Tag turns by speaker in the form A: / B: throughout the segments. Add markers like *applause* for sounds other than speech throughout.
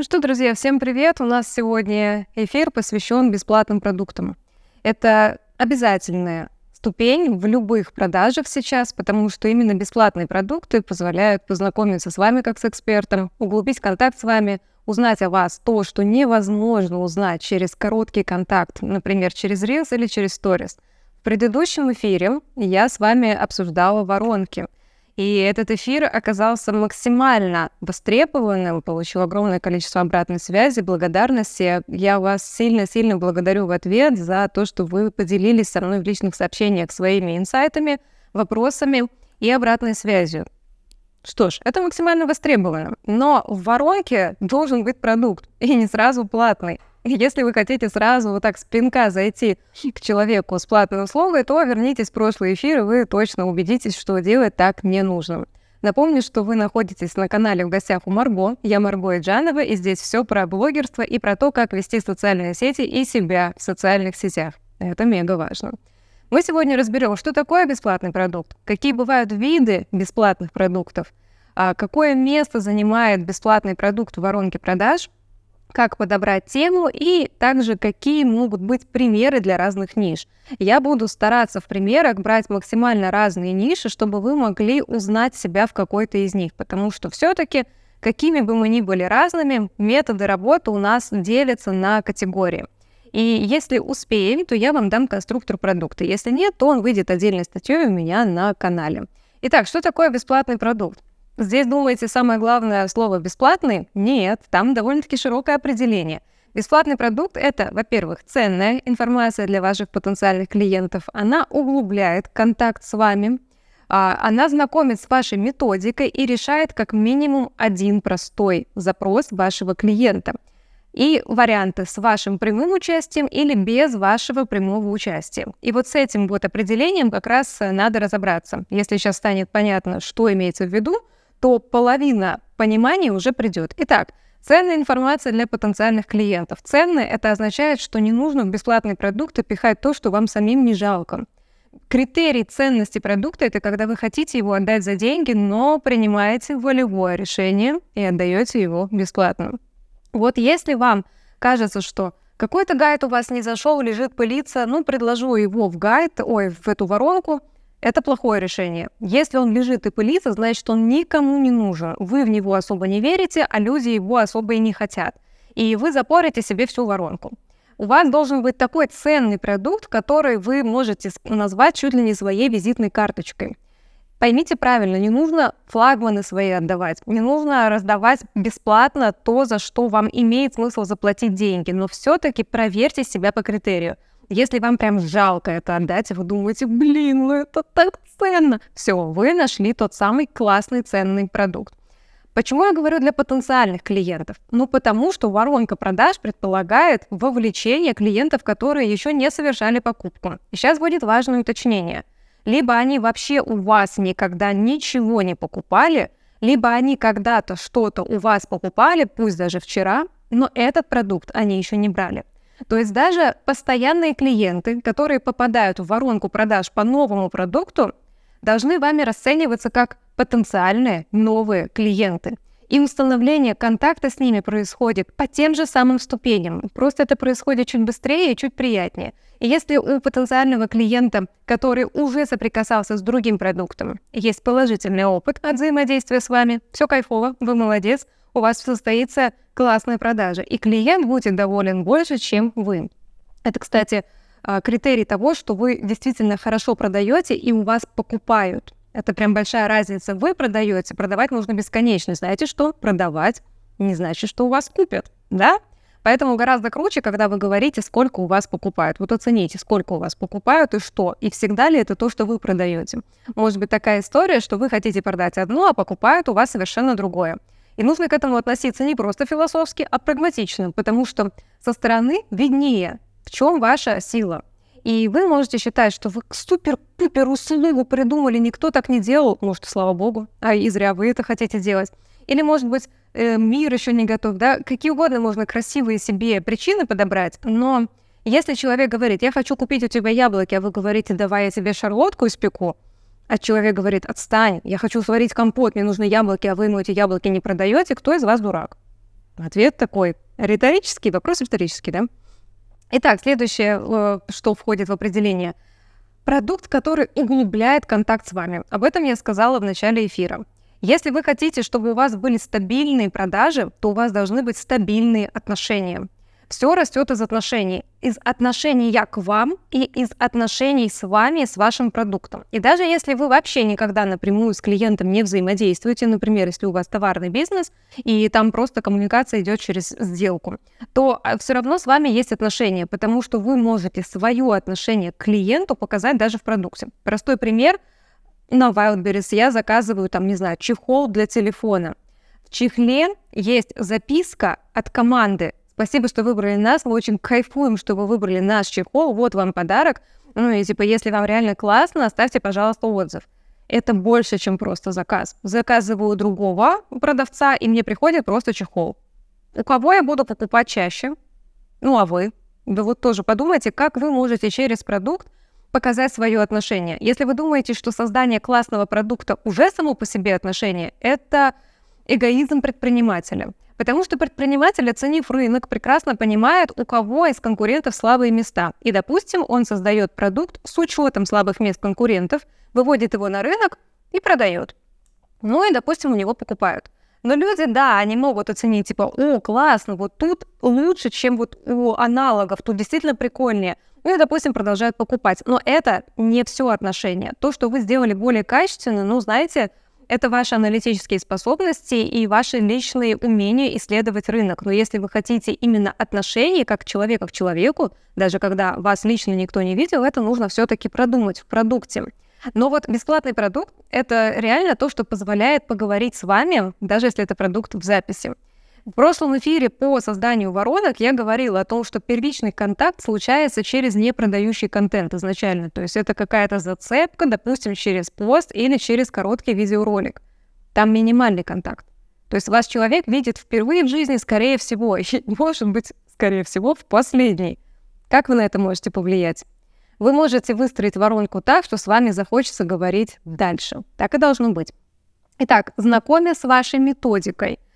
A: Ну что, друзья, всем привет! У нас сегодня эфир посвящен бесплатным продуктам. Это обязательная ступень в любых продажах сейчас, потому что именно бесплатные продукты позволяют познакомиться с вами как с экспертом, углубить контакт с вами, узнать о вас то, что невозможно узнать через короткий контакт, например, через Reels или через Stories. В предыдущем эфире я с вами обсуждала воронки — и этот эфир оказался максимально востребованным, получил огромное количество обратной связи, благодарности. Я вас сильно-сильно благодарю в ответ за то, что вы поделились со мной в личных сообщениях своими инсайтами, вопросами и обратной связью. Что ж, это максимально востребовано, но в воронке должен быть продукт, и не сразу платный. Если вы хотите сразу вот так с пинка зайти к человеку с платной услугой, то вернитесь в прошлый эфир, и вы точно убедитесь, что делать так не нужно. Напомню, что вы находитесь на канале в гостях у Марго. Я Марго Иджанова, и здесь все про блогерство и про то, как вести социальные сети и себя в социальных сетях. Это мега важно. Мы сегодня разберем, что такое бесплатный продукт, какие бывают виды бесплатных продуктов, а какое место занимает бесплатный продукт в воронке продаж – как подобрать тему и также какие могут быть примеры для разных ниш. Я буду стараться в примерах брать максимально разные ниши, чтобы вы могли узнать себя в какой-то из них, потому что все-таки какими бы мы ни были разными, методы работы у нас делятся на категории. И если успеем, то я вам дам конструктор продукта. Если нет, то он выйдет отдельной статьей у меня на канале. Итак, что такое бесплатный продукт? Здесь думаете самое главное слово «бесплатный»? Нет, там довольно-таки широкое определение. Бесплатный продукт — это, во-первых, ценная информация для ваших потенциальных клиентов. Она углубляет контакт с вами, а, она знакомит с вашей методикой и решает как минимум один простой запрос вашего клиента. И варианты с вашим прямым участием или без вашего прямого участия. И вот с этим вот определением как раз надо разобраться. Если сейчас станет понятно, что имеется в виду, то половина понимания уже придет. Итак, ценная информация для потенциальных клиентов. Ценная – это означает, что не нужно в бесплатные продукты пихать то, что вам самим не жалко. Критерий ценности продукта – это когда вы хотите его отдать за деньги, но принимаете волевое решение и отдаете его бесплатно. Вот если вам кажется, что какой-то гайд у вас не зашел, лежит пылиться, ну, предложу его в гайд, ой, в эту воронку – это плохое решение. Если он лежит и пылится, значит, он никому не нужен. Вы в него особо не верите, а люди его особо и не хотят. И вы запорите себе всю воронку. У вас должен быть такой ценный продукт, который вы можете назвать чуть ли не своей визитной карточкой. Поймите правильно, не нужно флагманы свои отдавать, не нужно раздавать бесплатно то, за что вам имеет смысл заплатить деньги, но все-таки проверьте себя по критерию – если вам прям жалко это отдать, вы думаете, блин, ну это так ценно. Все, вы нашли тот самый классный ценный продукт. Почему я говорю для потенциальных клиентов? Ну, потому что воронка продаж предполагает вовлечение клиентов, которые еще не совершали покупку. И сейчас будет важное уточнение. Либо они вообще у вас никогда ничего не покупали, либо они когда-то что-то у вас покупали, пусть даже вчера, но этот продукт они еще не брали. То есть даже постоянные клиенты, которые попадают в воронку продаж по новому продукту, должны вами расцениваться как потенциальные новые клиенты. И установление контакта с ними происходит по тем же самым ступеням. Просто это происходит чуть быстрее и чуть приятнее. И если у потенциального клиента, который уже соприкасался с другим продуктом, есть положительный опыт от взаимодействия с вами, все кайфово, вы молодец, у вас состоится классная продажа, и клиент будет доволен больше, чем вы. Это, кстати, а, критерий того, что вы действительно хорошо продаете и у вас покупают. Это прям большая разница. Вы продаете, продавать нужно бесконечно. Знаете что? Продавать не значит, что у вас купят, да? Поэтому гораздо круче, когда вы говорите, сколько у вас покупают. Вот оцените, сколько у вас покупают и что. И всегда ли это то, что вы продаете. Может быть такая история, что вы хотите продать одно, а покупают у вас совершенно другое. И нужно к этому относиться не просто философски, а прагматично, потому что со стороны виднее, в чем ваша сила. И вы можете считать, что вы супер-пупер услугу придумали, никто так не делал, может, слава богу, а и зря вы это хотите делать. Или, может быть, э, мир еще не готов, да, какие угодно можно красивые себе причины подобрать, но если человек говорит, я хочу купить у тебя яблоки, а вы говорите, давай я тебе шарлотку испеку, а человек говорит, отстань, я хочу сварить компот, мне нужны яблоки, а вы ему эти яблоки не продаете, кто из вас дурак? Ответ такой риторический, вопрос риторический, да? Итак, следующее, э, что входит в определение. Продукт, который углубляет контакт с вами. Об этом я сказала в начале эфира. Если вы хотите, чтобы у вас были стабильные продажи, то у вас должны быть стабильные отношения. Все растет из отношений. Из отношений я к вам и из отношений с вами, с вашим продуктом. И даже если вы вообще никогда напрямую с клиентом не взаимодействуете, например, если у вас товарный бизнес, и там просто коммуникация идет через сделку, то а, все равно с вами есть отношения, потому что вы можете свое отношение к клиенту показать даже в продукте. Простой пример. На Wildberries я заказываю, там, не знаю, чехол для телефона. В чехле есть записка от команды Спасибо, что выбрали нас. Мы очень кайфуем, что вы выбрали наш чехол. Вот вам подарок. Ну и типа, если вам реально классно, оставьте, пожалуйста, отзыв. Это больше, чем просто заказ. Заказываю другого продавца, и мне приходит просто чехол. У кого я буду покупать чаще? Ну а вы? Да вот тоже подумайте, как вы можете через продукт показать свое отношение. Если вы думаете, что создание классного продукта уже само по себе отношение, это эгоизм предпринимателя. Потому что предприниматель, оценив рынок, прекрасно понимает, у кого из конкурентов слабые места. И, допустим, он создает продукт с учетом слабых мест конкурентов, выводит его на рынок и продает. Ну и, допустим, у него покупают. Но люди, да, они могут оценить, типа, о, классно, вот тут лучше, чем вот у аналогов, тут действительно прикольнее. Ну и, допустим, продолжают покупать. Но это не все отношение. То, что вы сделали более качественно, ну, знаете, это ваши аналитические способности и ваши личные умения исследовать рынок. Но если вы хотите именно отношений как человека к человеку, даже когда вас лично никто не видел, это нужно все-таки продумать в продукте. Но вот бесплатный продукт — это реально то, что позволяет поговорить с вами, даже если это продукт в записи. В прошлом эфире по созданию воронок я говорила о том, что первичный контакт случается через непродающий контент изначально. То есть это какая-то зацепка, допустим, через пост или через короткий видеоролик. Там минимальный контакт. То есть ваш человек видит впервые в жизни, скорее всего, *laughs* и может быть, скорее всего, в последний. Как вы на это можете повлиять? Вы можете выстроить воронку так, что с вами захочется говорить дальше. Так и должно быть. Итак, знакомя с вашей методикой –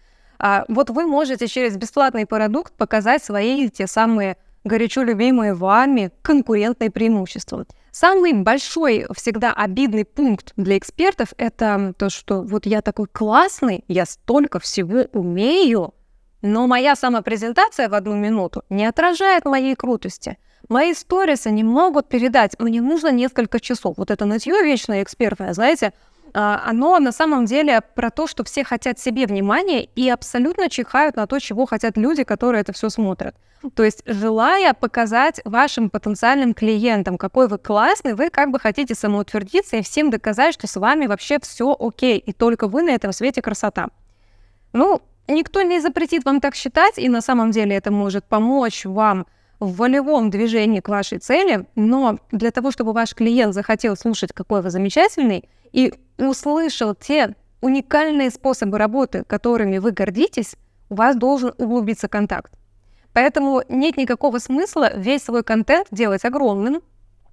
A: вот вы можете через бесплатный продукт показать свои те самые горячо любимые вами конкурентные преимущества. Самый большой всегда обидный пункт для экспертов – это то, что вот я такой классный, я столько всего умею, но моя самопрезентация в одну минуту не отражает моей крутости. Мои сторисы не могут передать, мне нужно несколько часов. Вот это нытье вечное экспертное, знаете, а, оно на самом деле про то, что все хотят себе внимания и абсолютно чихают на то, чего хотят люди, которые это все смотрят. То есть, желая показать вашим потенциальным клиентам, какой вы классный, вы как бы хотите самоутвердиться и всем доказать, что с вами вообще все окей, и только вы на этом свете красота. Ну, никто не запретит вам так считать, и на самом деле это может помочь вам в волевом движении к вашей цели, но для того, чтобы ваш клиент захотел слушать, какой вы замечательный, и услышал те уникальные способы работы, которыми вы гордитесь, у вас должен углубиться контакт. Поэтому нет никакого смысла весь свой контент делать огромным,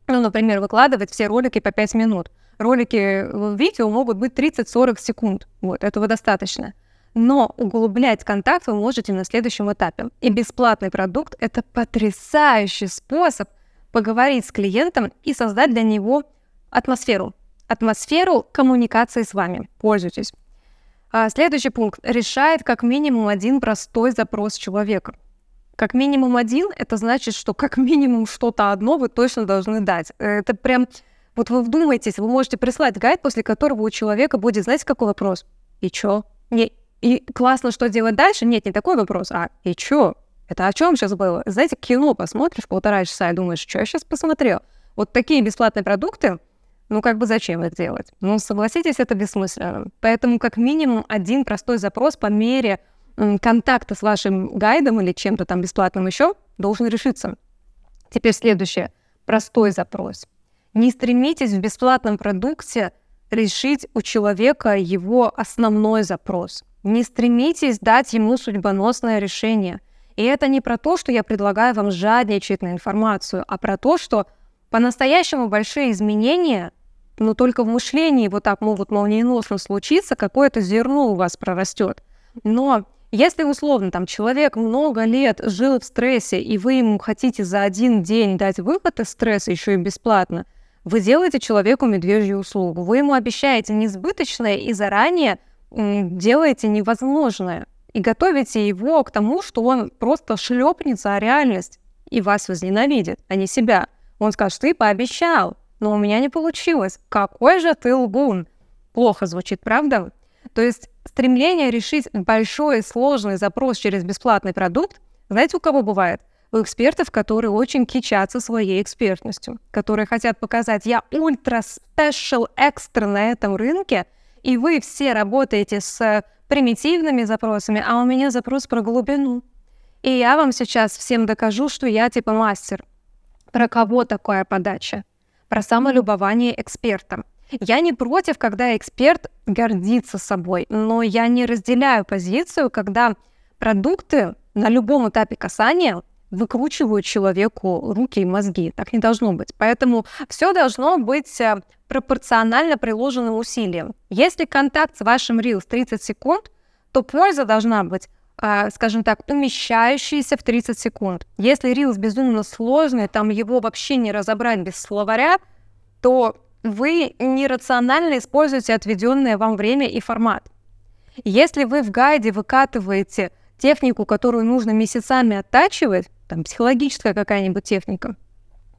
A: ну, например, выкладывать все ролики по 5 минут. Ролики в видео могут быть 30-40 секунд. Вот, этого достаточно. Но углублять контакт вы можете на следующем этапе. И бесплатный продукт — это потрясающий способ поговорить с клиентом и создать для него атмосферу, атмосферу коммуникации с вами. Пользуйтесь. А следующий пункт. Решает как минимум один простой запрос человека. Как минимум один, это значит, что как минимум что-то одно вы точно должны дать. Это прям, вот вы вдумайтесь, вы можете прислать гайд, после которого у человека будет, знаете, какой вопрос? И чё? Не, и классно, что делать дальше? Нет, не такой вопрос, а и чё? Это о чем сейчас было? Знаете, кино посмотришь полтора часа и думаешь, что я сейчас посмотрел? Вот такие бесплатные продукты, ну, как бы зачем их делать? Ну, согласитесь, это бессмысленно. Поэтому как минимум один простой запрос по мере контакта с вашим гайдом или чем-то там бесплатным еще должен решиться. Теперь следующее. Простой запрос. Не стремитесь в бесплатном продукте решить у человека его основной запрос. Не стремитесь дать ему судьбоносное решение. И это не про то, что я предлагаю вам жадничать на информацию, а про то, что по-настоящему большие изменения но только в мышлении вот так могут молниеносно случиться, какое-то зерно у вас прорастет. Но Если условно там человек много лет жил в стрессе, и вы ему хотите за один день дать выход из стресса еще и бесплатно, вы делаете человеку медвежью услугу. Вы ему обещаете несбыточное и заранее делаете невозможное. И готовите его к тому, что он просто шлепнется о реальность и вас возненавидит, а не себя. Он скажет, ты пообещал, но у меня не получилось. Какой же ты лгун? Плохо звучит, правда? То есть стремление решить большой сложный запрос через бесплатный продукт, знаете, у кого бывает? У экспертов, которые очень кичатся своей экспертностью, которые хотят показать, я ультра спешл экстра на этом рынке, и вы все работаете с примитивными запросами, а у меня запрос про глубину. И я вам сейчас всем докажу, что я типа мастер. Про кого такая подача? Про самолюбование эксперта. Я не против, когда эксперт гордится собой, но я не разделяю позицию, когда продукты на любом этапе касания выкручивают человеку руки и мозги. Так не должно быть. Поэтому все должно быть э, пропорционально приложенным усилиям. Если контакт с вашим Reels 30 секунд, то польза должна быть скажем так, умещающиеся в 30 секунд. Если рилс безумно сложный, там его вообще не разобрать без словаря, то вы нерационально используете отведенное вам время и формат. Если вы в гайде выкатываете технику, которую нужно месяцами оттачивать, там психологическая какая-нибудь техника,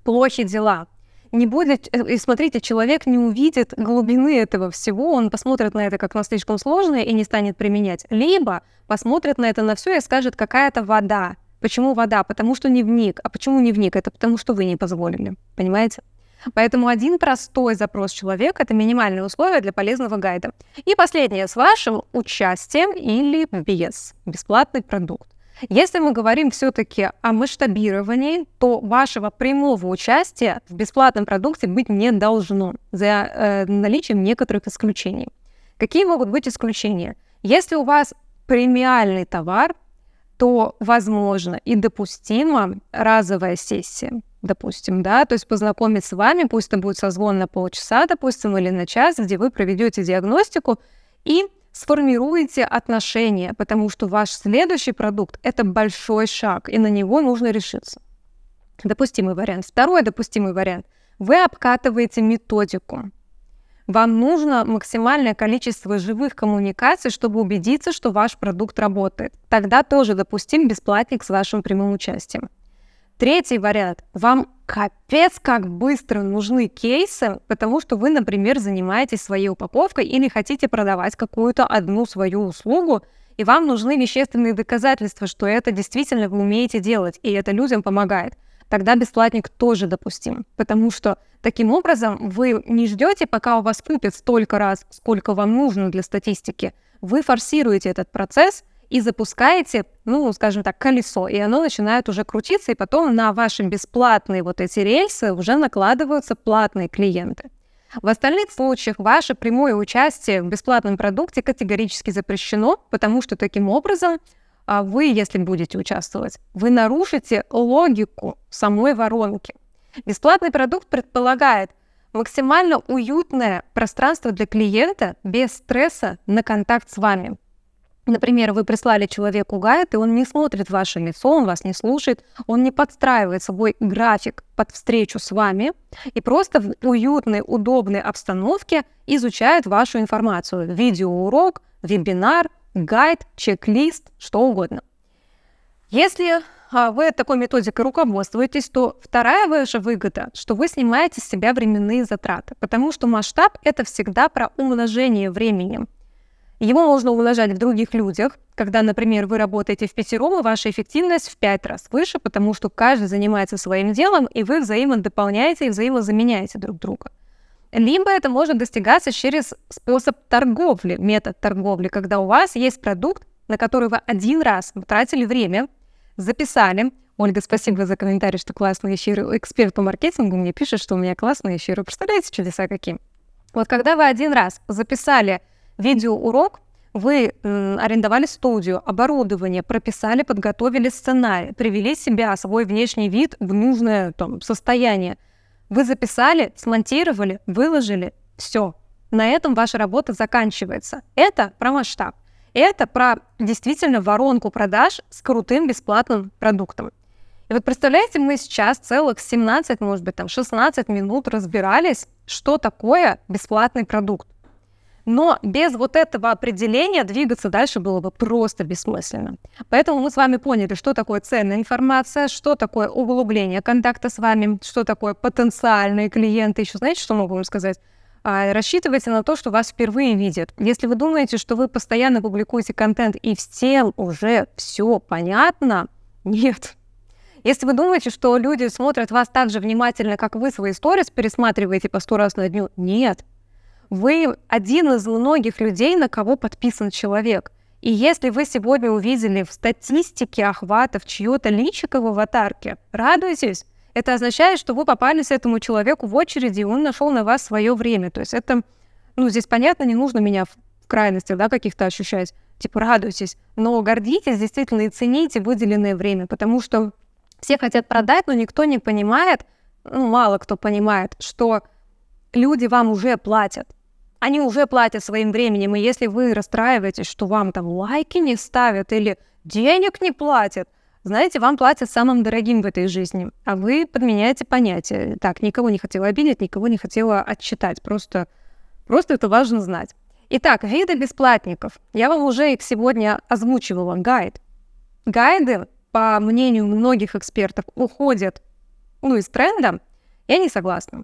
A: плохи дела не будет, э, и смотрите, человек не увидит глубины этого всего, он посмотрит на это как на слишком сложное и не станет применять. Либо посмотрит на это на все и скажет, какая-то вода. Почему вода? Потому что не вник. А почему не вник? Это потому что вы не позволили. Понимаете? Поэтому один простой запрос человека – это минимальные условия для полезного гайда. И последнее, с вашим участием или без. Бесплатный продукт. Если мы говорим все-таки о масштабировании, то вашего прямого участия в бесплатном продукте быть не должно за э, наличием некоторых исключений. Какие могут быть исключения? Если у вас премиальный товар, то возможно и допустима разовая сессия, допустим, да, то есть познакомить с вами, пусть это будет созвон на полчаса, допустим, или на час, где вы проведете диагностику и сформируете отношения, потому что ваш следующий продукт – это большой шаг, и на него нужно решиться. Допустимый вариант. Второй допустимый вариант. Вы обкатываете методику. Вам нужно максимальное количество живых коммуникаций, чтобы убедиться, что ваш продукт работает. Тогда тоже допустим бесплатник с вашим прямым участием. Третий вариант. Вам капец как быстро нужны кейсы, потому что вы, например, занимаетесь своей упаковкой или хотите продавать какую-то одну свою услугу, и вам нужны вещественные доказательства, что это действительно вы умеете делать, и это людям помогает. Тогда бесплатник тоже допустим, потому что таким образом вы не ждете, пока у вас купят столько раз, сколько вам нужно для статистики. Вы форсируете этот процесс – и запускаете, ну, скажем так, колесо, и оно начинает уже крутиться, и потом на ваши бесплатные вот эти рельсы уже накладываются платные клиенты. В остальных случаях ваше прямое участие в бесплатном продукте категорически запрещено, потому что таким образом а, вы, если будете участвовать, вы нарушите логику самой воронки. Бесплатный продукт предполагает максимально уютное пространство для клиента без стресса на контакт с вами. Например, вы прислали человеку гайд, и он не смотрит ваше лицо, он вас не слушает, он не подстраивает свой график под встречу с вами и просто в уютной, удобной обстановке изучает вашу информацию. Видеоурок, вебинар, гайд, чек-лист, что угодно. Если а, вы такой методикой руководствуетесь, то вторая ваша выгода, что вы снимаете с себя временные затраты, потому что масштаб — это всегда про умножение времени. Его можно умножать в других людях, когда, например, вы работаете в пятером, и ваша эффективность в пять раз выше, потому что каждый занимается своим делом, и вы взаимодополняете и взаимозаменяете друг друга. Либо это может достигаться через способ торговли, метод торговли, когда у вас есть продукт, на который вы один раз потратили время, записали. Ольга, спасибо за комментарий, что классный эфир. Эксперт по маркетингу мне пишет, что у меня классный эфир. Представляете, чудеса какие? Вот когда вы один раз записали видеоурок, вы арендовали студию, оборудование, прописали, подготовили сценарий, привели себя, свой внешний вид в нужное там, состояние. Вы записали, смонтировали, выложили, все. На этом ваша работа заканчивается. Это про масштаб. Это про действительно воронку продаж с крутым бесплатным продуктом. И вот представляете, мы сейчас целых 17, может быть, там 16 минут разбирались, что такое бесплатный продукт. Но без вот этого определения двигаться дальше было бы просто бессмысленно. Поэтому мы с вами поняли, что такое ценная информация, что такое углубление контакта с вами, что такое потенциальные клиенты. Еще знаете, что могу вам сказать? А, рассчитывайте на то, что вас впервые видят. Если вы думаете, что вы постоянно публикуете контент и всем уже все понятно, нет. Если вы думаете, что люди смотрят вас так же внимательно, как вы свои сторис пересматриваете по сто раз на дню, нет. Вы один из многих людей, на кого подписан человек. И если вы сегодня увидели в статистике охватов чье-то личико в аватарке, радуйтесь, это означает, что вы попались этому человеку в очереди, и он нашел на вас свое время. То есть это, ну, здесь понятно, не нужно меня в крайностях, да, каких-то ощущать. Типа, радуйтесь, но гордитесь действительно и цените выделенное время, потому что все хотят продать, но никто не понимает, ну, мало кто понимает, что люди вам уже платят. Они уже платят своим временем, и если вы расстраиваетесь, что вам там лайки не ставят или денег не платят – знаете, вам платят самым дорогим в этой жизни, а вы подменяете понятие. Так, никого не хотела обидеть, никого не хотела отчитать. Просто, просто это важно знать. Итак, виды бесплатников. Я вам уже их сегодня озвучивала. Гайд. Гайды, по мнению многих экспертов, уходят ну, из тренда. Я не согласна.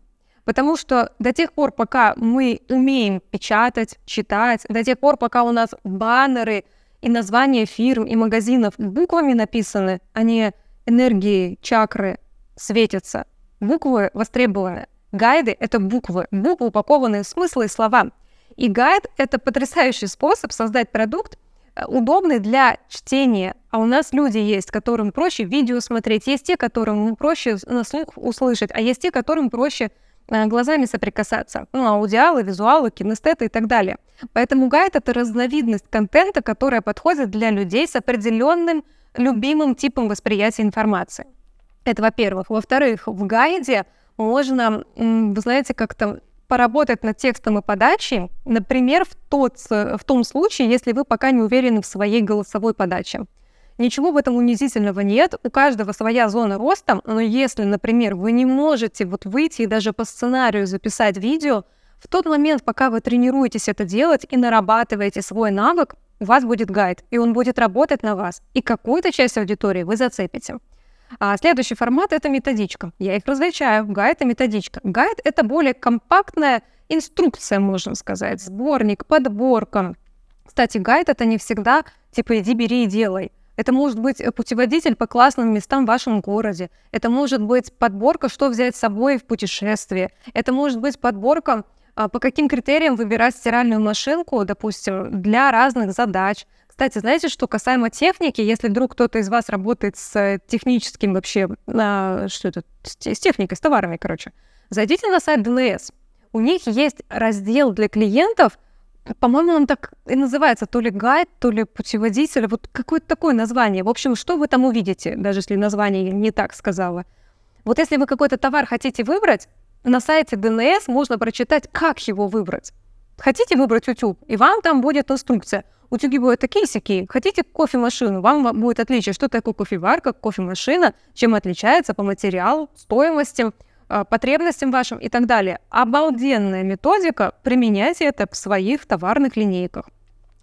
A: Потому что до тех пор, пока мы умеем печатать, читать, до тех пор, пока у нас баннеры – и названия фирм и магазинов буквами написаны, а не энергии, чакры светятся. Буквы востребованы. Гайды — это буквы. Буквы упакованные смыслы и слова. И гайд — это потрясающий способ создать продукт, э, удобный для чтения. А у нас люди есть, которым проще видео смотреть, есть те, которым проще на слух услышать, а есть те, которым проще глазами соприкасаться. Ну, аудиалы, визуалы, кинестеты и так далее. Поэтому гайд — это разновидность контента, которая подходит для людей с определенным любимым типом восприятия информации. Это во-первых. Во-вторых, в гайде можно, вы знаете, как-то поработать над текстом и подачей, например, в, тот, в том случае, если вы пока не уверены в своей голосовой подаче. Ничего в этом унизительного нет, у каждого своя зона роста, но если, например, вы не можете вот выйти и даже по сценарию записать видео, в тот момент, пока вы тренируетесь это делать и нарабатываете свой навык, у вас будет гайд, и он будет работать на вас, и какую-то часть аудитории вы зацепите. А следующий формат — это методичка. Я их различаю. Гайд и методичка. Гайд — это более компактная инструкция, можно сказать, сборник, подборка. Кстати, гайд — это не всегда типа «иди, бери и делай». Это может быть э, путеводитель по классным местам в вашем городе. Это может быть подборка, что взять с собой в путешествие. Это может быть подборка, а, по каким критериям выбирать стиральную машинку, допустим, для разных задач. Кстати, знаете, что касаемо техники, если вдруг кто-то из вас работает с э, техническим вообще, а, что это, с техникой, с товарами, короче, зайдите на сайт DLS. У них есть раздел для клиентов – по-моему, он так и называется, то ли гайд, то ли путеводитель, вот какое-то такое название. В общем, что вы там увидите, даже если название я не так сказала. Вот если вы какой-то товар хотите выбрать, на сайте ДНС можно прочитать, как его выбрать. Хотите выбрать утюг, и вам там будет инструкция. Утюги будут такие-сякие. Хотите кофемашину, вам будет отличие, что такое кофеварка, кофемашина, чем отличается по материалу, стоимости – потребностям вашим и так далее. Обалденная методика, применяйте это в своих товарных линейках.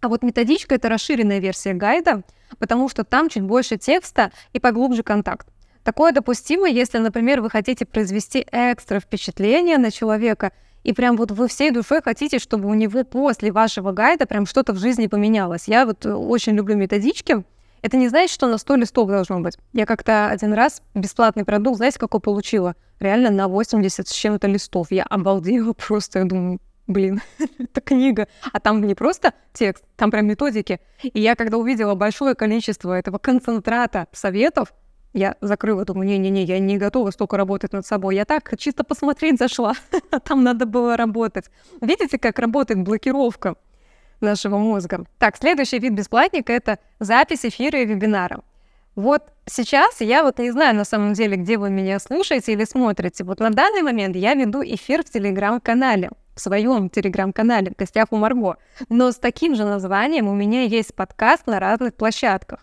A: А вот методичка — это расширенная версия гайда, потому что там чуть больше текста и поглубже контакт. Такое допустимо, если, например, вы хотите произвести экстра впечатление на человека, и прям вот вы всей душой хотите, чтобы у него после вашего гайда прям что-то в жизни поменялось. Я вот очень люблю методички, это не значит, что на 100 листов должно быть. Я как-то один раз бесплатный продукт, знаете, какой получила? Реально на 80 с чем-то листов. Я обалдела *laughs* просто, я думаю, блин, *laughs* это книга. А там не просто текст, там прям методики. И я когда увидела большое количество этого концентрата советов, я закрыла, думаю, не-не-не, я не готова столько работать над собой. Я так чисто посмотреть зашла, *laughs* а там надо было работать. Видите, как работает блокировка? нашего мозга. Так, следующий вид бесплатника — это запись эфира и вебинара. Вот сейчас я вот не знаю на самом деле, где вы меня слушаете или смотрите. Вот на данный момент я веду эфир в Телеграм-канале. в своем телеграм-канале в гостях у Марго. Но с таким же названием у меня есть подкаст на разных площадках.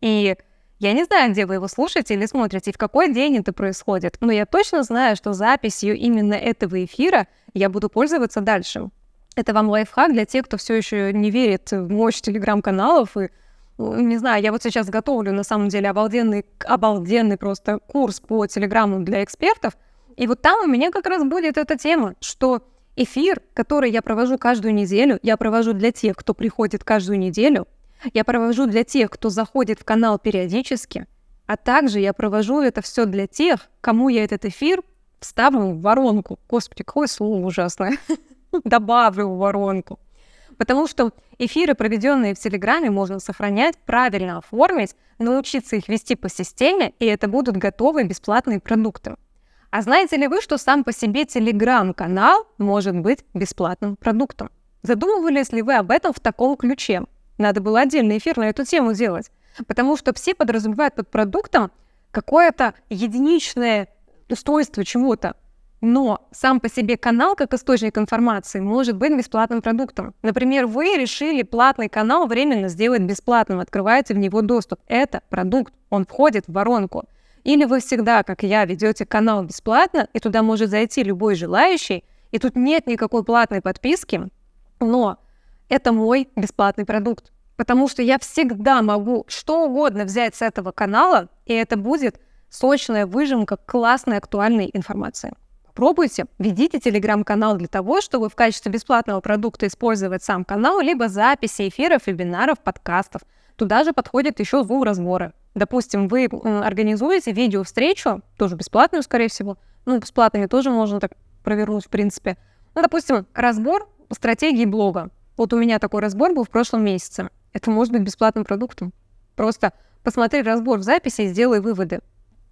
A: И я не знаю, где вы его слушаете или смотрите, и в какой день это происходит, но я точно знаю, что записью именно этого эфира я буду пользоваться дальше. Это вам лайфхак для тех, кто все еще не верит в мощь телеграм-каналов и не знаю, я вот сейчас готовлю на самом деле обалденный, обалденный просто курс по телеграмму для экспертов, и вот там у меня как раз будет эта тема, что эфир, который я провожу каждую неделю, я провожу для тех, кто приходит каждую неделю, я провожу для тех, кто заходит в канал периодически, а также я провожу это все для тех, кому я этот эфир вставлю в воронку. Господи, какое слово ужасное. *laughs* Добавлю в воронку. Потому что эфиры, проведенные в Телеграме, можно сохранять, правильно оформить, научиться их вести по системе, и это будут готовые бесплатные продукты. А знаете ли вы, что сам по себе Телеграм-канал может быть бесплатным продуктом? Задумывались ли вы об этом в таком ключе? Надо было отдельный эфир на эту тему делать. Потому что все подразумевают под продуктом какое-то единичное устройство чего-то. Но сам по себе канал, как источник информации, может быть бесплатным продуктом. Например, вы решили платный канал временно сделать бесплатным, открываете в него доступ. Это продукт, он входит в воронку. Или вы всегда, как я, ведете канал бесплатно, и туда может зайти любой желающий, и тут нет никакой платной подписки, но это мой бесплатный продукт. Потому что я всегда могу что угодно взять с этого канала, и это будет сочная выжимка классной актуальной информации. Пробуйте, ведите телеграм-канал для того, чтобы в качестве бесплатного продукта использовать сам канал, либо записи эфиров, вебинаров, подкастов. Туда же подходят еще звук-разборы. Допустим, вы организуете видео-встречу, тоже бесплатную, скорее всего. Ну, бесплатными тоже можно так провернуть, в принципе. Ну, допустим, разбор стратегии блога. Вот у меня такой разбор был в прошлом месяце. Это может быть бесплатным продуктом. Просто посмотри разбор в записи и сделай выводы.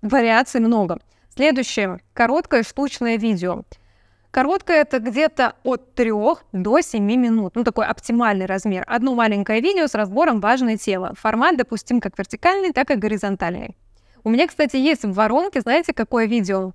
A: Вариаций много. Следующее. Короткое штучное видео. Короткое это где-то от 3 до 7 минут. Ну, такой оптимальный размер. Одно маленькое видео с разбором важной темы. Формат допустим как вертикальный, так и горизонтальный. У меня, кстати, есть в воронке, знаете, какое видео?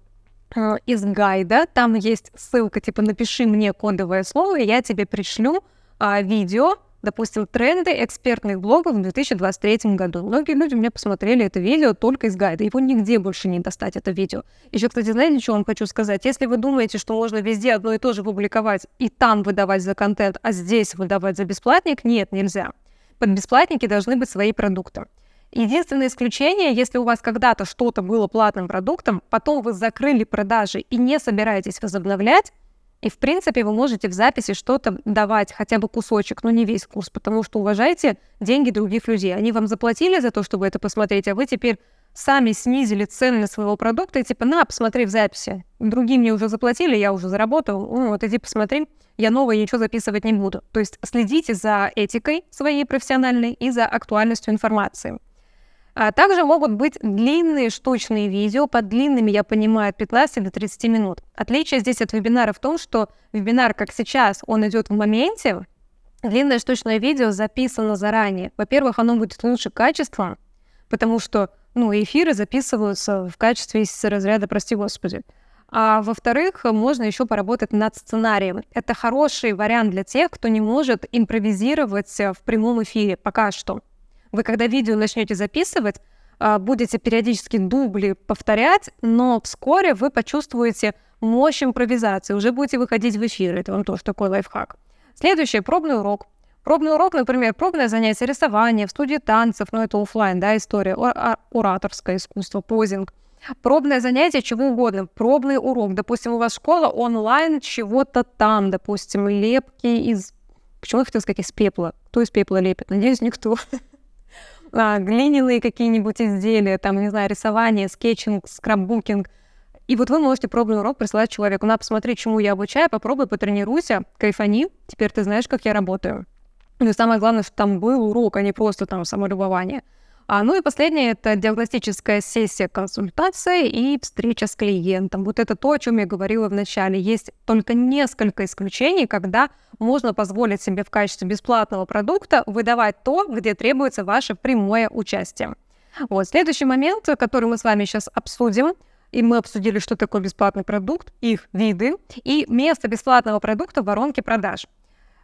A: Э, из гайда. Там есть ссылка, типа, напиши мне кодовое слово, и я тебе пришлю а, видео допустим, тренды экспертных блогов в 2023 году. Многие люди мне посмотрели это видео только из гайда. Его нигде больше не достать, это видео. Еще, кстати, знаете, что вам хочу сказать? Если вы думаете, что можно везде одно и то же публиковать и там выдавать за контент, а здесь выдавать за бесплатник, нет, нельзя. Под бесплатники должны быть свои продукты. Единственное исключение, если у вас когда-то что-то было платным продуктом, потом вы закрыли продажи и не собираетесь возобновлять, и, в принципе, вы можете в записи что-то давать, хотя бы кусочек, но не весь курс, потому что уважайте деньги других людей. Они вам заплатили за то, чтобы это посмотреть, а вы теперь сами снизили ценность своего продукта и типа, на, посмотри в записи. Другие мне уже заплатили, я уже заработал, ну, вот иди посмотри, я новое ничего записывать не буду. То есть следите за этикой своей профессиональной и за актуальностью информации. А также могут быть длинные штучные видео. Под длинными я понимаю от 15 до 30 минут. Отличие здесь от вебинара в том, что вебинар, как сейчас, он идет в моменте. Длинное штучное видео записано заранее. Во-первых, оно будет лучше качеством, потому что ну, эфиры записываются в качестве из разряда «прости господи». А во-вторых, можно еще поработать над сценарием. Это хороший вариант для тех, кто не может импровизировать в прямом эфире пока что. Вы когда видео начнете записывать, а, будете периодически дубли повторять, но вскоре вы почувствуете мощь импровизации, уже будете выходить в эфир. Это вам тоже такой лайфхак. Следующий пробный урок. Пробный урок, например, пробное занятие рисования в студии танцев, ну это офлайн, да, история, ораторское искусство, позинг. Пробное занятие чего угодно, пробный урок. Допустим, у вас школа онлайн чего-то там, допустим, лепки из... Почему я хотела сказать из пепла? Кто из пепла лепит? Надеюсь, никто. А, глиняные какие-нибудь изделия, там, не знаю, рисование, скетчинг, скрапбукинг. И вот вы можете пробный урок присылать человеку. На, посмотри, чему я обучаю, попробуй, потренируйся, кайфани, теперь ты знаешь, как я работаю. Ну и самое главное, что там был урок, а не просто там самолюбование. А, ну и последнее — это диагностическая сессия консультации и встреча с клиентом. Вот это то, о чем я говорила в начале. Есть только несколько исключений, когда можно позволить себе в качестве бесплатного продукта выдавать то, где требуется ваше прямое участие. Вот, следующий момент, который мы с вами сейчас обсудим, и мы обсудили, что такое бесплатный продукт, их виды и место бесплатного продукта в воронке продаж.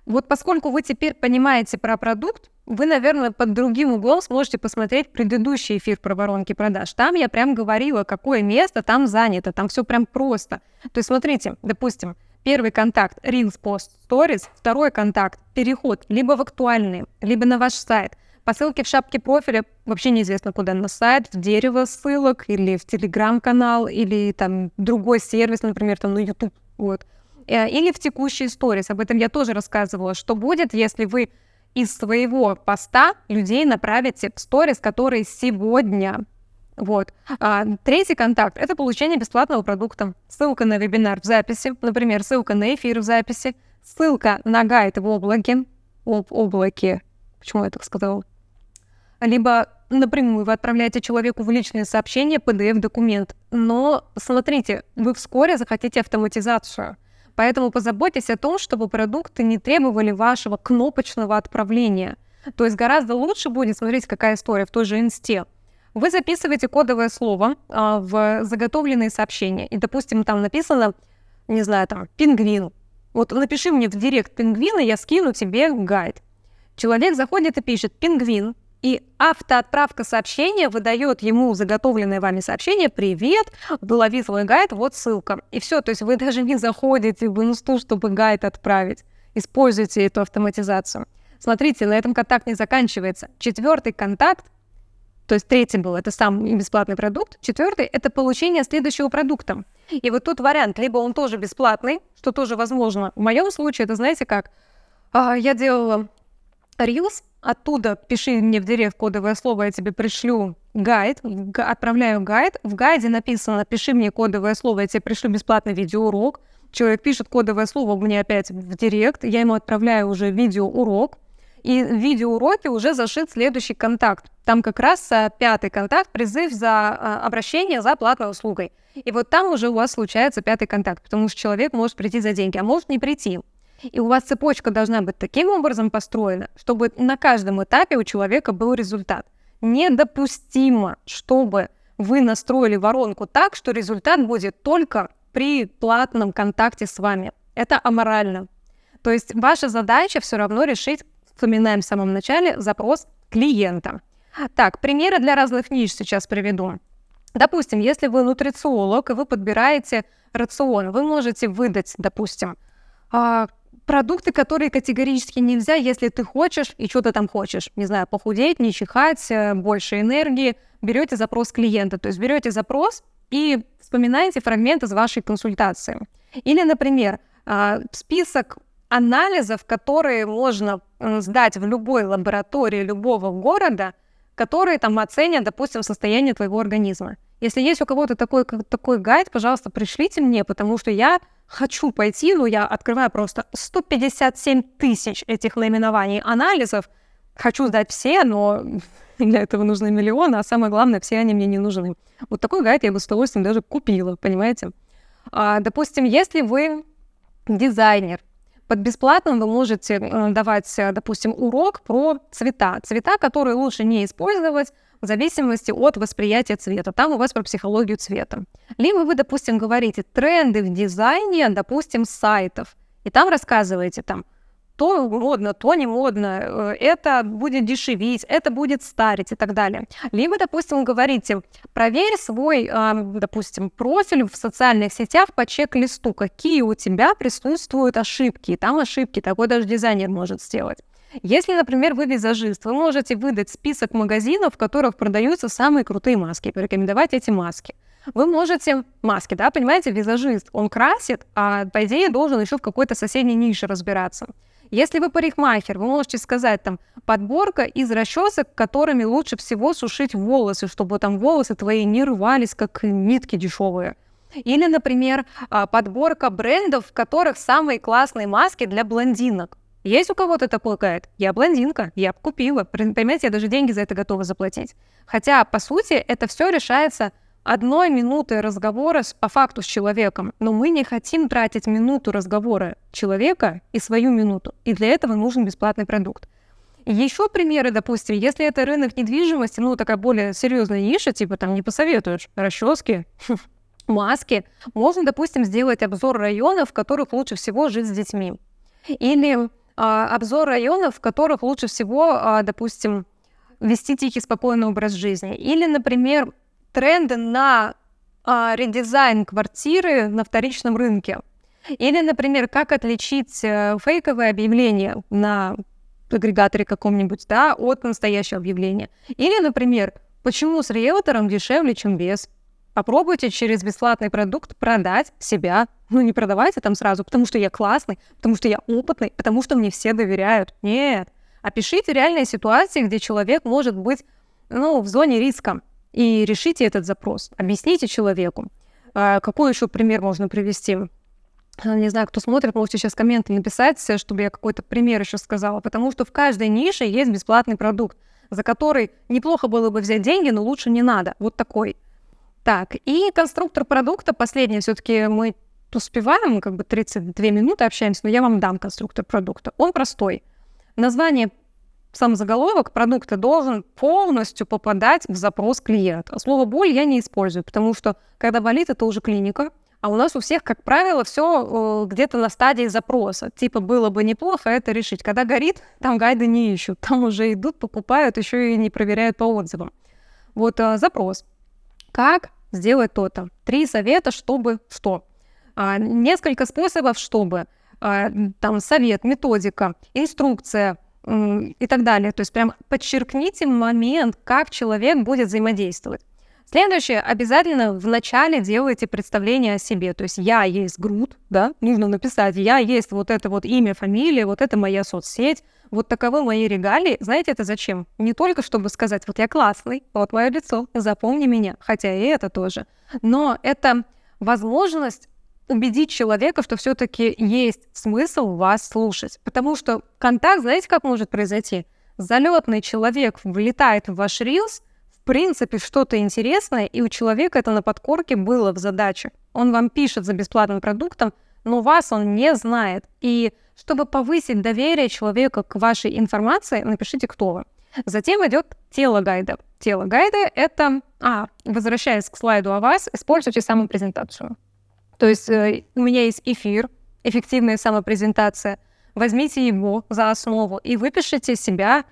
A: Вот поскольку вы теперь понимаете про продукт, вы, наверное, под другим углом сможете посмотреть предыдущий эфир про воронки продаж. Там я прям говорила, какое место там занято, там все прям просто. То есть смотрите, допустим, первый контакт Reels Post Stories, второй контакт переход либо в актуальный, либо на ваш сайт. По ссылке в шапке профиля вообще неизвестно куда, на сайт, в дерево ссылок, или в телеграм-канал, или там другой сервис, например, там на YouTube. Вот. Э, или в текущие сторис. Об этом я тоже рассказывала. Что будет, если вы из своего поста людей направите в сторис, которые сегодня. Вот. А, третий контакт — это получение бесплатного продукта. Ссылка на вебинар в записи, например, ссылка на эфир в записи, ссылка на гайд в облаке, об облаке, почему я так сказала, либо напрямую вы отправляете человеку в личное сообщение PDF-документ. Но смотрите, вы вскоре захотите автоматизацию. Поэтому позаботьтесь о том, чтобы продукты не требовали вашего кнопочного отправления. То есть гораздо лучше будет, смотреть, какая история в той же инсте. Вы записываете кодовое слово а, в заготовленные сообщения. И, допустим, там написано, не знаю, там, пингвин. Вот напиши мне в директ пингвина, я скину тебе гайд. Человек заходит и пишет пингвин, и автоотправка сообщения выдает ему заготовленное вами сообщение «Привет, лови свой гайд, вот ссылка». И все, то есть вы *laughs* даже не заходите в инсту, чтобы гайд отправить. Используйте эту автоматизацию. Смотрите, на этом контакт не заканчивается. Четвертый контакт, то есть третий был, это сам бесплатный продукт. Четвертый — это получение следующего продукта. И вот тут вариант, либо он тоже бесплатный, что тоже возможно. В моем случае, это знаете как? А, я делала Reels, оттуда пиши мне в директ кодовое слово, я тебе пришлю гайд, отправляю гайд. В гайде написано, пиши мне кодовое слово, я тебе пришлю бесплатный видеоурок. Человек пишет кодовое слово мне опять в директ, я ему отправляю уже видеоурок, и в видеоуроке уже зашит следующий контакт. Там как раз а, пятый контакт, призыв за а, обращение за платной услугой. И вот там уже у вас случается пятый контакт, потому что человек может прийти за деньги, а может не прийти. И у вас цепочка должна быть таким образом построена, чтобы на каждом этапе у человека был результат. Недопустимо, чтобы вы настроили воронку так, что результат будет только при платном контакте с вами. Это аморально. То есть ваша задача все равно решить, вспоминаем в самом начале, запрос клиента. Так, примеры для разных ниш сейчас приведу. Допустим, если вы нутрициолог, и вы подбираете рацион, вы можете выдать, допустим, а, продукты, которые категорически нельзя, если ты хочешь и что-то там хочешь. Не знаю, похудеть, не чихать, э, больше энергии. Берете запрос клиента, то есть берете запрос и вспоминаете фрагмент из вашей консультации. Или, например, а, список анализов, которые можно сдать в любой лаборатории любого города, которые там оценят, допустим, состояние твоего организма. Если есть у кого-то такой, такой гайд, пожалуйста, пришлите мне, потому что я хочу пойти, но я открываю просто 157 тысяч этих наименований анализов, хочу сдать все, но *laughs* для этого нужны миллионы, а самое главное, все они мне не нужны. Вот такой гайд я бы с удовольствием даже купила, понимаете? А, допустим, если вы дизайнер, под бесплатным вы можете э, давать, допустим, урок про цвета. Цвета, которые лучше не использовать, в зависимости от восприятия цвета. Там у вас про психологию цвета. Либо вы, допустим, говорите тренды в дизайне, допустим, сайтов, и там рассказываете там, то модно, то не модно, э, это будет дешевить, это будет старить и так далее. Либо, допустим, говорите, проверь свой, допустим, профиль в социальных сетях по чек-листу, какие у тебя присутствуют ошибки. И там ошибки, такой даже дизайнер может сделать. Если, например, вы визажист, вы можете выдать список магазинов, в которых продаются самые крутые маски, порекомендовать эти маски. Вы можете маски, да, понимаете, визажист, он красит, а по идее должен еще в какой-то соседней нише разбираться. Если вы парикмахер, вы можете сказать там подборка из расчесок, которыми лучше всего сушить волосы, чтобы там волосы твои не рвались, как нитки дешевые. Или, например, а, подборка брендов, в которых самые классные маски для блондинок. Есть у кого-то такой гайд? Я блондинка, я купила. Понимаете, я даже деньги за это готова заплатить. Хотя, по сути, это все решается одной минутой разговора с, по факту с человеком. Но мы не хотим тратить минуту разговора человека и свою минуту. И для этого нужен бесплатный продукт. Еще примеры, допустим, если это рынок недвижимости, ну, такая более серьезная ниша, типа там не посоветуешь расчески, *laughs* маски, можно, допустим, сделать обзор районов, в которых лучше всего жить с детьми. Или а, обзор районов, в которых лучше всего, а, допустим, вести тихий, спокойный образ жизни. Или, например, тренды на а, редизайн квартиры на вторичном рынке. Или, например, как отличить а, фейковое объявление на агрегаторе каком-нибудь, да, от настоящего объявления. Или, например, почему с риэлтором дешевле, чем без. Попробуйте через бесплатный продукт продать себя. Ну, не продавайте там сразу, потому что я классный, потому что я опытный, потому что мне все доверяют. Нет. Опишите реальные ситуации, где человек может быть ну, в зоне риска. И решите этот запрос. Объясните человеку. А, какой еще пример можно привести? А, не знаю, кто смотрит, можете сейчас комменты написать, чтобы я какой-то пример еще сказала, потому что в каждой нише есть бесплатный продукт, за который неплохо было бы взять деньги, но лучше не надо. Вот такой. Так, и конструктор продукта, последнее, все-таки мы успеваем, как бы 32 минуты общаемся, но я вам дам конструктор продукта. Он простой. Название сам заголовок продукта должен полностью попадать в запрос клиента. Слово «боль» я не использую, потому что когда болит, это уже клиника, а у нас у всех, как правило, все э, где-то на стадии запроса. Типа было бы неплохо это решить. Когда горит, там гайды не ищут, там уже идут, покупают, еще и не проверяют по отзывам. Вот э, запрос. Как сделать то-то. Три совета, чтобы что. А, несколько способов, чтобы. А, там совет, методика, инструкция и так далее. То есть прям подчеркните момент, как человек будет взаимодействовать. Следующее, обязательно в начале делайте представление о себе. То есть я есть Грут, да, нужно написать, я есть вот это вот имя, фамилия, вот это моя соцсеть, вот таковы мои регалии. Знаете, это зачем? Не только чтобы сказать, вот я классный, вот мое лицо, запомни меня, хотя и это тоже. Но это возможность убедить человека, что все-таки есть смысл вас слушать. Потому что контакт, знаете, как может произойти? Залетный человек влетает в ваш рилс, в принципе, что-то интересное, и у человека это на подкорке было в задаче. Он вам пишет за бесплатным продуктом, но вас он не знает. И чтобы повысить доверие человека к вашей информации, напишите, кто вы. Затем идет тело гайда. Тело гайда — это... А, возвращаясь к слайду о вас, используйте самопрезентацию. То есть э, у меня есть эфир, эффективная самопрезентация. Возьмите его за основу и выпишите себя,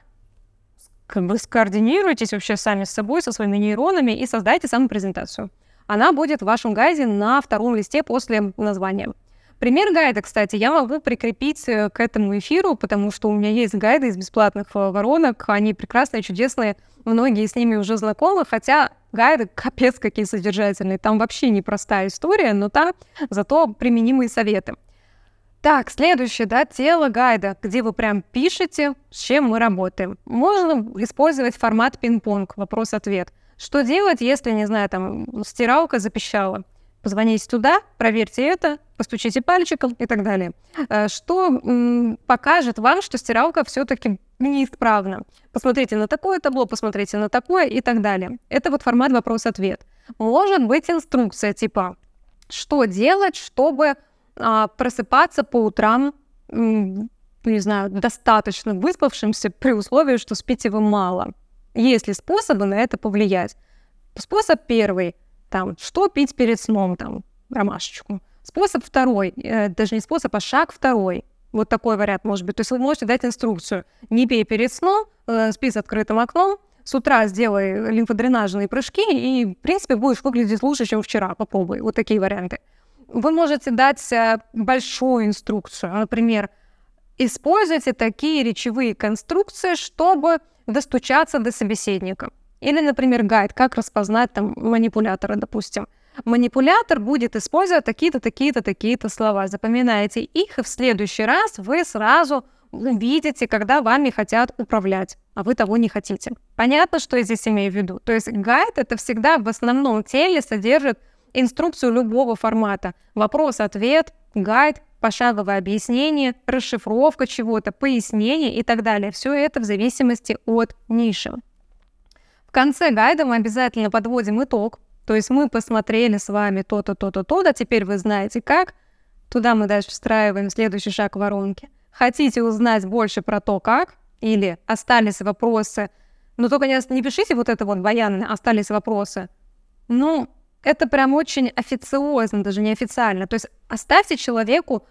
A: как бы скоординируйтесь вообще сами с собой, со своими нейронами и создайте самопрезентацию. Она будет в вашем гайде на втором листе после названия. Пример гайда, кстати, я могу прикрепить э, к этому эфиру, потому что у меня есть гайды из бесплатных э, воронок, они прекрасные, чудесные, многие с ними уже знакомы, хотя гайды капец какие содержательные, там вообще непростая история, но там зато применимые советы. Так, следующее, да, тело гайда, где вы прям пишете, с чем мы работаем. Можно использовать формат пинг-понг, вопрос-ответ. Что делать, если, не знаю, там, стиралка запищала? Позвоните туда, проверьте это, постучите пальчиком и так далее. Э, что покажет вам, что стиралка все-таки неисправна. Посмотрите на такое табло, посмотрите на такое и так далее. Это вот формат вопрос-ответ. Может быть инструкция типа, что делать, чтобы а, просыпаться по утрам, не знаю, достаточно выспавшимся при условии, что спите вы мало. Есть ли способы на это повлиять? Способ первый – там, что пить перед сном, там, ромашечку. Способ второй, э, даже не способ, а шаг второй. Вот такой вариант может быть. То есть вы можете дать инструкцию. Не пей перед сном, э, спи с открытым окном, с утра сделай лимфодренажные прыжки, и, в принципе, будешь выглядеть лучше, чем вчера. Попробуй. Вот такие варианты. Вы можете дать э, большую инструкцию. Например, используйте такие речевые конструкции, чтобы достучаться до собеседника. Или, например, гайд, как распознать там манипулятора, допустим. Манипулятор будет использовать такие-то, такие-то, такие-то слова. Запоминаете их, и в следующий раз вы сразу видите, когда вами хотят управлять, а вы того не хотите. Понятно, что я здесь имею в виду? То есть гайд — это всегда в основном теле содержит инструкцию любого формата. Вопрос-ответ, гайд, пошаговое объяснение, расшифровка чего-то, пояснение и так далее. Все это в зависимости от ниши конце гайда мы обязательно подводим итог. То есть мы посмотрели с вами то-то, то-то, то-то, теперь вы знаете как. Туда мы дальше встраиваем следующий шаг воронки. Хотите узнать больше про то, как? Или остались вопросы? Но только не, не пишите вот это вот баянно, остались вопросы. Ну, это прям очень официозно, даже неофициально. То есть оставьте человеку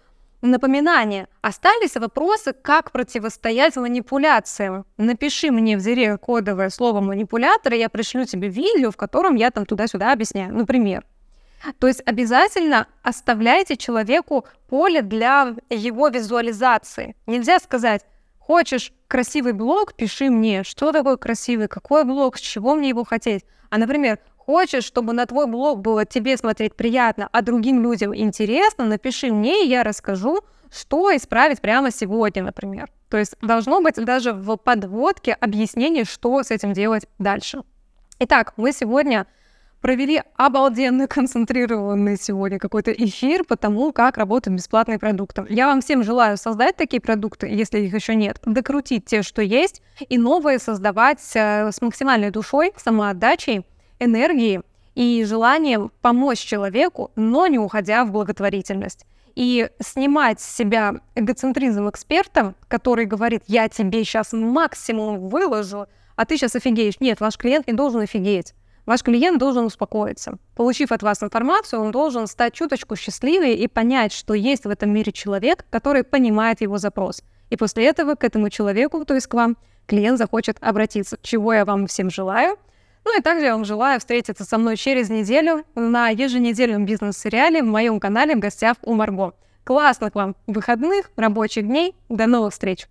A: напоминание. Остались вопросы, как противостоять манипуляциям. Напиши мне в директ кодовое слово манипулятор, и я пришлю тебе видео, в котором я там туда-сюда объясняю, например. То есть обязательно оставляйте человеку поле для его визуализации. Нельзя сказать, хочешь красивый блог, пиши мне, что такое красивый, какой блог, с чего мне его хотеть. А, например, хочешь, чтобы на твой блог было тебе смотреть приятно, а другим людям интересно, напиши мне, и я расскажу, что исправить прямо сегодня, например. То есть должно быть даже в подводке объяснение, что с этим делать дальше. Итак, мы сегодня провели обалденно концентрированный сегодня какой-то эфир по тому, как работают бесплатные продукты. Я вам всем желаю создать такие продукты, если их еще нет, докрутить те, что есть, и новые создавать э, с максимальной душой, самоотдачей, энергией и желанием помочь человеку, но не уходя в благотворительность. И снимать с себя эгоцентризм эксперта, который говорит, я тебе сейчас максимум выложу, а ты сейчас офигеешь. Нет, ваш клиент не должен офигеть. Ваш клиент должен успокоиться. Получив от вас информацию, он должен стать чуточку счастливее и понять, что есть в этом мире человек, который понимает его запрос. И после этого к этому человеку, то есть к вам, клиент захочет обратиться, чего я вам всем желаю. Ну и также я вам желаю встретиться со мной через неделю на еженедельном бизнес-сериале в моем канале в гостях у Марго. Классных вам выходных, рабочих дней. До новых встреч!